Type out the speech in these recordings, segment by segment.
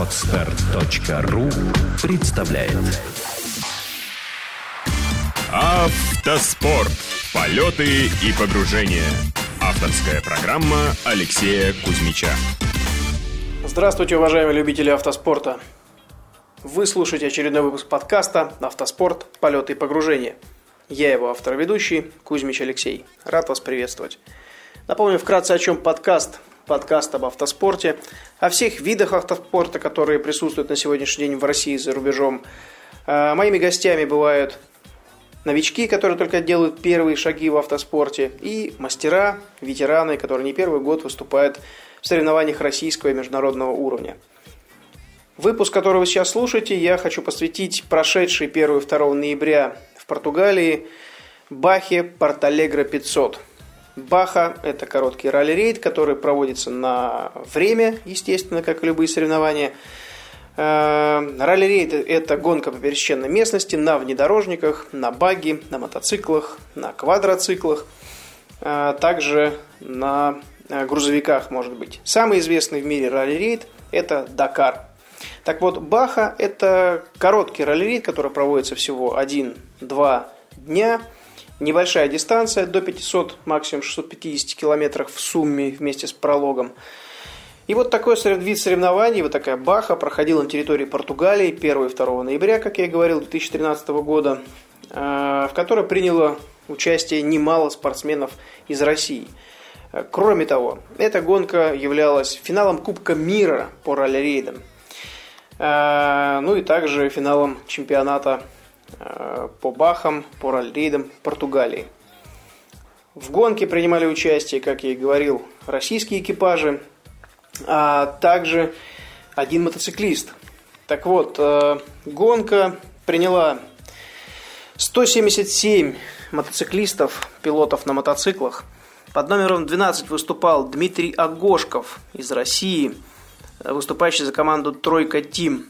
Отстар.ру представляет Автоспорт. Полеты и погружения. Авторская программа Алексея Кузьмича. Здравствуйте, уважаемые любители автоспорта. Вы слушаете очередной выпуск подкаста «Автоспорт. Полеты и погружения». Я его автор-ведущий Кузьмич Алексей. Рад вас приветствовать. Напомню вкратце, о чем подкаст. Подкаст об автоспорте, о всех видах автоспорта, которые присутствуют на сегодняшний день в России и за рубежом. А, моими гостями бывают новички, которые только делают первые шаги в автоспорте, и мастера, ветераны, которые не первый год выступают в соревнованиях российского и международного уровня. Выпуск, который вы сейчас слушаете, я хочу посвятить прошедшей 1 и 2 ноября в Португалии Бахе Порталегро 500. Баха – это короткий ралли-рейд, который проводится на время, естественно, как и любые соревнования. Э, ралли-рейд – это гонка по пересеченной местности на внедорожниках, на баги, на мотоциклах, на квадроциклах, э, также на э, грузовиках, может быть. Самый известный в мире ралли-рейд – это Дакар. Так вот, Баха – это короткий ралли-рейд, который проводится всего 1-2 дня – Небольшая дистанция, до 500, максимум 650 километров в сумме вместе с прологом. И вот такой вид соревнований, вот такая баха проходила на территории Португалии 1 и 2 ноября, как я и говорил, 2013 года, э, в которой приняло участие немало спортсменов из России. Кроме того, эта гонка являлась финалом Кубка мира по ралли-рейдам. Э, ну и также финалом чемпионата Э, по Бахам, по раллирейдам Португалии. В гонке принимали участие, как я и говорил, российские экипажи, а также один мотоциклист. Так вот, э, гонка приняла 177 мотоциклистов, пилотов на мотоциклах. Под номером 12 выступал Дмитрий Агошков из России, выступающий за команду «Тройка Тим».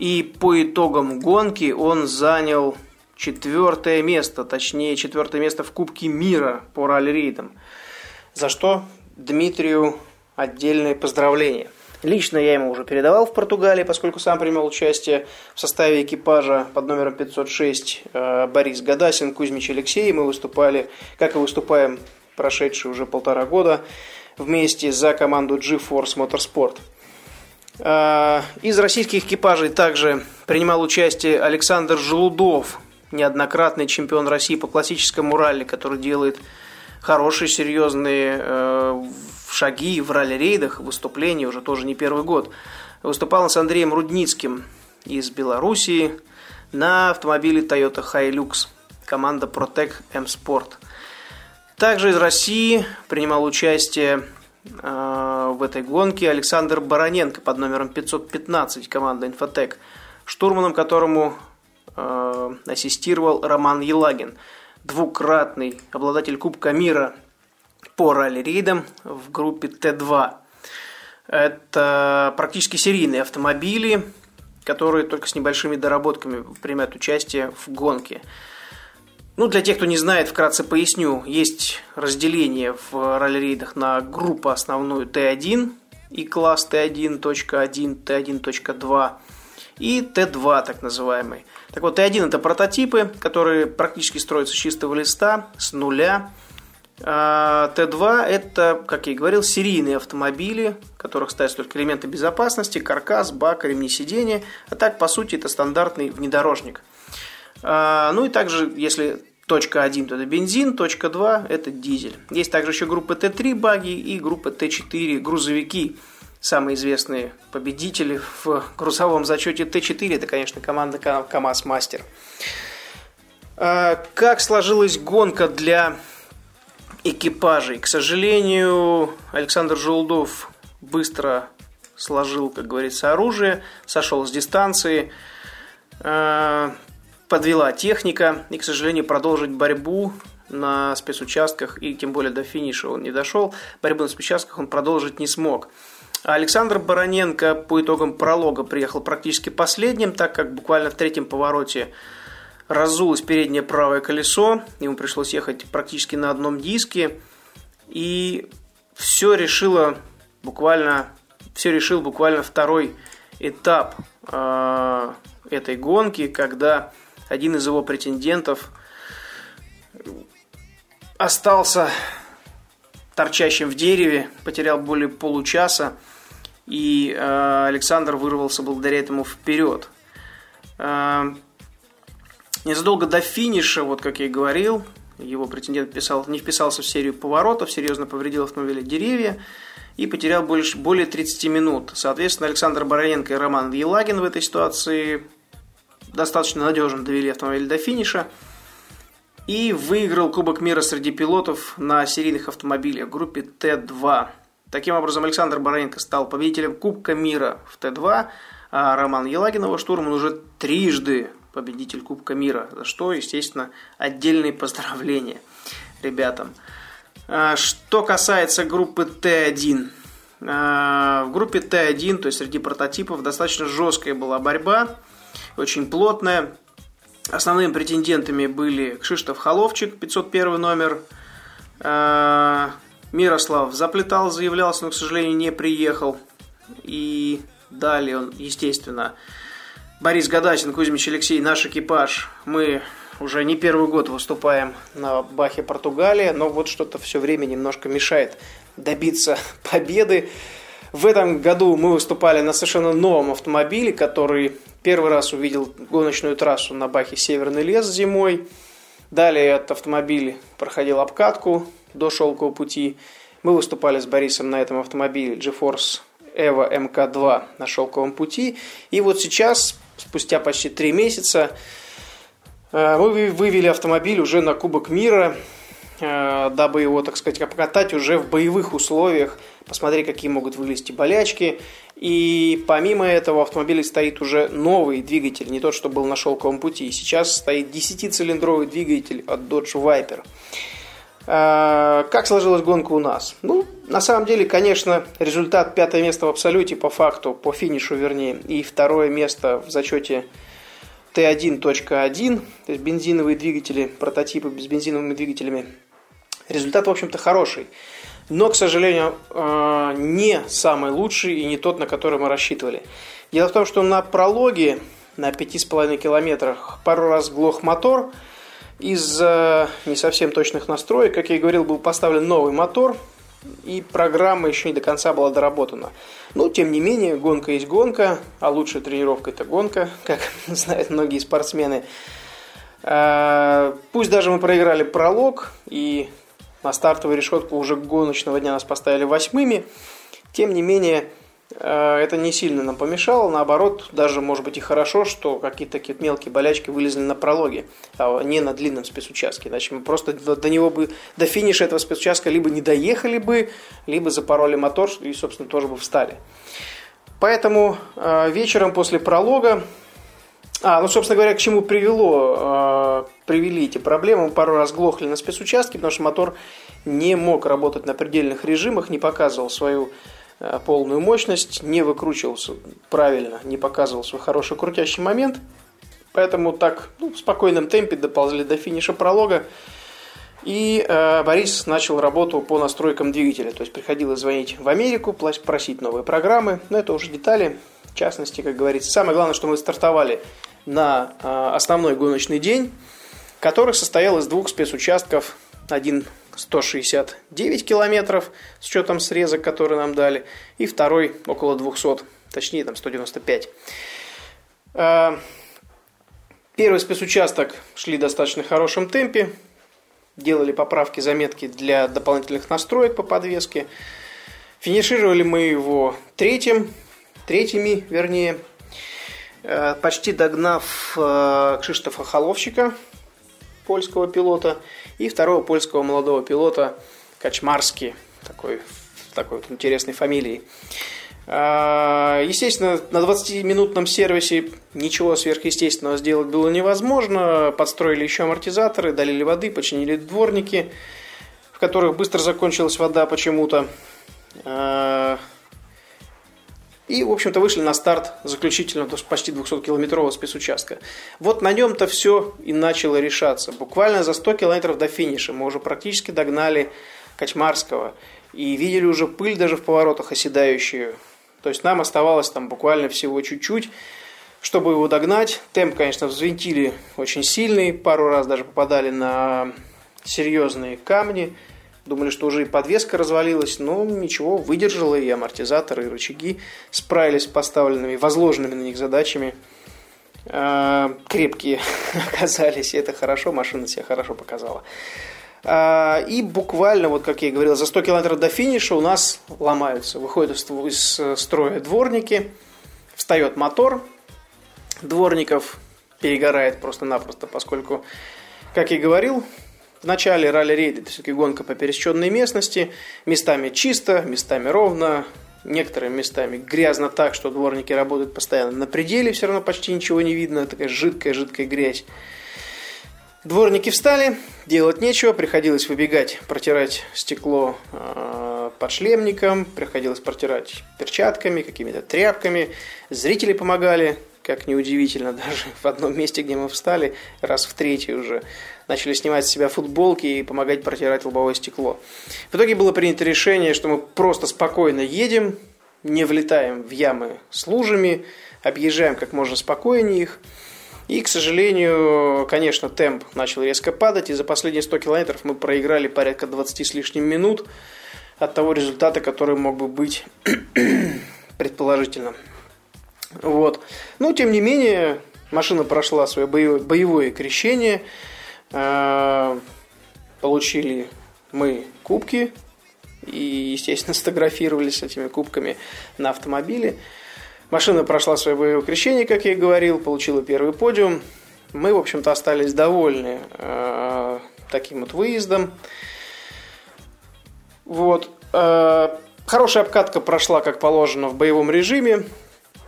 И по итогам гонки он занял четвертое место, точнее четвертое место в Кубке мира по ралли-рейдам. За что Дмитрию отдельное поздравление. Лично я ему уже передавал в Португалии, поскольку сам принимал участие в составе экипажа под номером 506 э, Борис Гадасин, Кузьмич Алексей. Мы выступали, как и выступаем прошедшие уже полтора года, вместе за команду G-Force Motorsport. А, из российских экипажей также принимал участие Александр Желудов, неоднократный чемпион России по классическому ралли, который делает хорошие, серьезные э, шаги в ралли-рейдах, выступления уже тоже не первый год. Выступал с Андреем Рудницким из Белоруссии на автомобиле Toyota Hilux, команда Protec M Sport. Также из России принимал участие Э, в этой гонке Александр Бароненко под номером 515 команды «Инфотек», штурманом которому э, ассистировал Роман Елагин, двукратный обладатель Кубка мира по ралли-рейдам в группе Т2. Это практически серийные автомобили, которые только с небольшими доработками принимают участие в гонке. Ну, для тех, кто не знает, вкратце поясню. Есть разделение в ралли-рейдах на группу основную Т1 и класс Т1.1, Т1.2 и Т2 так называемый. Так вот, Т1 это прототипы, которые практически строятся с чистого листа, с нуля. А Т2 это, как я и говорил, серийные автомобили, в которых ставятся только элементы безопасности, каркас, бак, ремни сидения. А так, по сути, это стандартный внедорожник. А, ну и также, если Точка 1 это бензин, точка 2 это дизель. Есть также еще группа Т3 баги и группа Т4 грузовики. Самые известные победители в грузовом зачете Т4 это, конечно, команда КАМАЗ Мастер. А, как сложилась гонка для экипажей? К сожалению, Александр Желудов быстро сложил, как говорится, оружие, сошел с дистанции. Подвела техника, и, к сожалению, продолжить борьбу на спецучастках, и тем более до финиша он не дошел, борьбу на спецучастках он продолжить не смог. Александр Бароненко по итогам пролога приехал практически последним, так как буквально в третьем повороте разулось переднее правое колесо, ему пришлось ехать практически на одном диске, и все решило буквально все решил буквально второй этап э, этой гонки, когда один из его претендентов остался торчащим в дереве, потерял более получаса, и э, Александр вырвался благодаря этому вперед. Э, незадолго до финиша, вот как я и говорил, его претендент писал, не вписался в серию поворотов, серьезно повредил автомобиля деревья и потерял больше, более 30 минут. Соответственно, Александр Боровенко и Роман Елагин в этой ситуации достаточно надежно довели автомобиль до финиша и выиграл Кубок мира среди пилотов на серийных автомобилях группе Т2. Таким образом, Александр Боровенко стал победителем Кубка мира в Т2, а Роман Елагин, его штурман, уже трижды победитель Кубка мира, за что, естественно, отдельные поздравления ребятам. А, что касается группы Т1, а, в группе Т1, то есть среди прототипов, достаточно жесткая была борьба, очень плотная. Основными претендентами были Кшиштов Холовчик, 501 номер, а, Мирослав заплетал, заявлялся, но, к сожалению, не приехал. И далее он, естественно, Борис Гадасин, Кузьмич Алексей, наш экипаж. Мы уже не первый год выступаем на Бахе Португалии, но вот что-то все время немножко мешает добиться победы. В этом году мы выступали на совершенно новом автомобиле, который первый раз увидел гоночную трассу на Бахе Северный лес зимой. Далее этот автомобиль проходил обкатку до шелкового пути. Мы выступали с Борисом на этом автомобиле GeForce Evo MK2 на шелковом пути. И вот сейчас спустя почти три месяца э, мы вывели автомобиль уже на Кубок мира, э, дабы его, так сказать, покатать уже в боевых условиях, посмотреть, какие могут вылезти болячки. И помимо этого в автомобиле стоит уже новый двигатель, не тот, что был на шелковом пути. Сейчас стоит 10-цилиндровый двигатель от Dodge Viper. Э, как сложилась гонка у нас? Ну, на самом деле, конечно, результат пятое место в абсолюте по факту, по финишу вернее, и второе место в зачете Т1.1, то есть бензиновые двигатели, прототипы с бензиновыми двигателями. Результат, в общем-то, хороший. Но, к сожалению, э, не самый лучший и не тот, на который мы рассчитывали. Дело в том, что на прологе на 5,5 километрах пару раз глох мотор – из-за не совсем точных настроек, как я и говорил, был поставлен новый мотор, и программа еще не до конца была доработана. Но, тем не менее, гонка есть гонка, а лучшая тренировка – это гонка, как знают многие спортсмены. А, пусть даже мы проиграли пролог, и на стартовую решетку уже гоночного дня нас поставили восьмыми, тем не менее, Э, это не сильно нам помешало, наоборот, даже может быть и хорошо, что какие-то такие мелкие болячки вылезли на прологе, а не на длинном спецучастке. Иначе мы просто до него бы, до финиша этого спецучастка либо не доехали бы, либо запороли мотор и, собственно, тоже бы встали. Поэтому э, вечером после пролога, а, ну, собственно говоря, к чему привело, э, привели эти проблемы, мы пару раз глохли на спецучастке, потому что мотор не мог работать на предельных режимах, не показывал свою Э, полную мощность, не выкручивался правильно, не показывал свой хороший крутящий момент. Поэтому так ну, в спокойном темпе доползли до финиша пролога. И э, Борис начал работу по настройкам двигателя. То есть приходилось звонить в Америку, просить новые программы. Но это уже детали. В частности, как говорится, самое главное, что мы стартовали на э, основной гоночный день, который состоял из двух спецучастков. Один 169 километров с учетом срезок, который нам дали, и второй около 200, точнее там 195. Э, первый спецучасток шли в достаточно хорошем темпе, делали поправки, заметки для дополнительных настроек по подвеске. Финишировали мы его третьим, третьими, вернее, почти догнав э, Кшиштофа Холовщика, польского пилота, и второго польского молодого пилота Качмарский, такой, такой вот интересной фамилией. А, естественно, на 20-минутном сервисе ничего сверхъестественного сделать было невозможно. Подстроили еще амортизаторы, долили воды, починили дворники, в которых быстро закончилась вода почему-то. И, в общем-то, вышли на старт заключительного почти 200-километрового спецучастка. Вот на нем-то все и начало решаться. Буквально за 100 километров до финиша мы уже практически догнали Качмарского. И видели уже пыль даже в поворотах оседающую. То есть нам оставалось там буквально всего чуть-чуть, чтобы его догнать. Темп, конечно, взвинтили очень сильный, пару раз даже попадали на серьезные камни. Думали, что уже и подвеска развалилась, но ничего, выдержала, и амортизаторы, и рычаги справились с поставленными, возложенными на них задачами. А, крепкие оказались, и это хорошо, машина себя хорошо показала. А, и буквально, вот как я и говорил, за 100 километров до финиша у нас ломаются. Выходят из строя дворники, встает мотор, дворников перегорает просто-напросто, поскольку, как я и говорил, в начале ралли-рейда это все-таки гонка по пересеченной местности, местами чисто, местами ровно, некоторыми местами грязно так, что дворники работают постоянно на пределе, все равно почти ничего не видно, такая жидкая-жидкая грязь. Дворники встали, делать нечего, приходилось выбегать, протирать стекло э, под шлемником, приходилось протирать перчатками, какими-то тряпками. Зрители помогали, как неудивительно, даже в одном месте, где мы встали, раз в третий уже, начали снимать с себя футболки и помогать протирать лобовое стекло. В итоге было принято решение, что мы просто спокойно едем, не влетаем в ямы с лужами, объезжаем как можно спокойнее их – и, к сожалению, конечно, темп начал резко падать, и за последние 100 километров мы проиграли порядка 20 с лишним минут от того результата, который мог бы быть предположительно. Вот. Но, тем не менее, машина прошла свое боевое, боевое крещение. Э, получили мы кубки и, естественно, сфотографировались с этими кубками на автомобиле. Машина прошла свое боевое крещение, как я и говорил, получила первый подиум. Мы, в общем-то, остались довольны э, таким вот выездом. Вот. Э, хорошая обкатка прошла, как положено, в боевом режиме.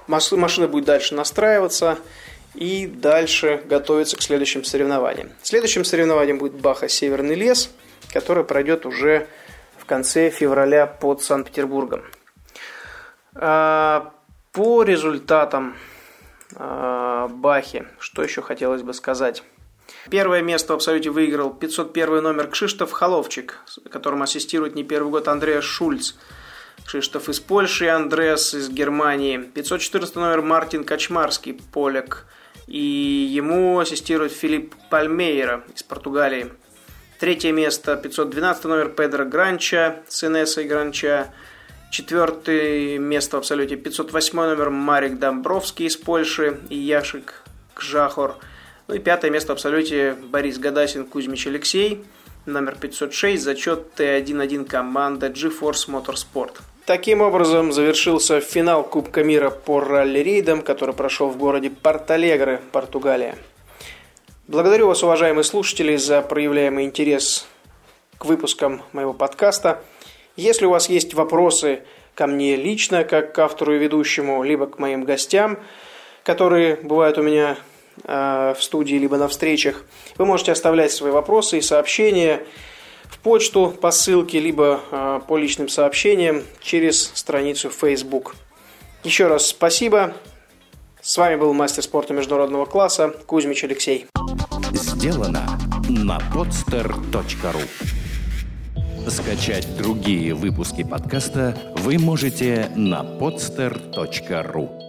Машина будет дальше настраиваться и дальше готовиться к следующим соревнованиям. Следующим соревнованием будет Баха Северный лес, который пройдет уже в конце февраля под Санкт-Петербургом. Э, по результатам э, Бахи, что еще хотелось бы сказать? Первое место в Абсолюте выиграл 501 номер Кшиштоф Холовчик, которому ассистирует не первый год Андреас Шульц. Кшиштоф из Польши, Андреас из Германии. 514 номер Мартин Качмарский, поляк. И ему ассистирует Филипп Пальмейера из Португалии. Третье место 512 номер Педро Гранча с Инессой Гранча. Четвертое место в абсолюте 508 номер Марик Домбровский из Польши и Яшик Кжахор. Ну и пятое место в абсолюте Борис Гадасин, Кузьмич Алексей. Номер 506, зачет Т1-1 команда GeForce Motorsport. Таким образом завершился финал Кубка мира по ралли-рейдам, который прошел в городе Порт-Алегре, Португалия. Благодарю вас, уважаемые слушатели, за проявляемый интерес к выпускам моего подкаста – если у вас есть вопросы ко мне лично, как к автору и ведущему, либо к моим гостям, которые бывают у меня э, в студии, либо на встречах, вы можете оставлять свои вопросы и сообщения в почту по ссылке, либо э, по личным сообщениям через страницу Facebook. Еще раз спасибо. С вами был мастер спорта международного класса Кузьмич Алексей. Сделано на podster.ru Скачать другие выпуски подкаста вы можете на podster.ru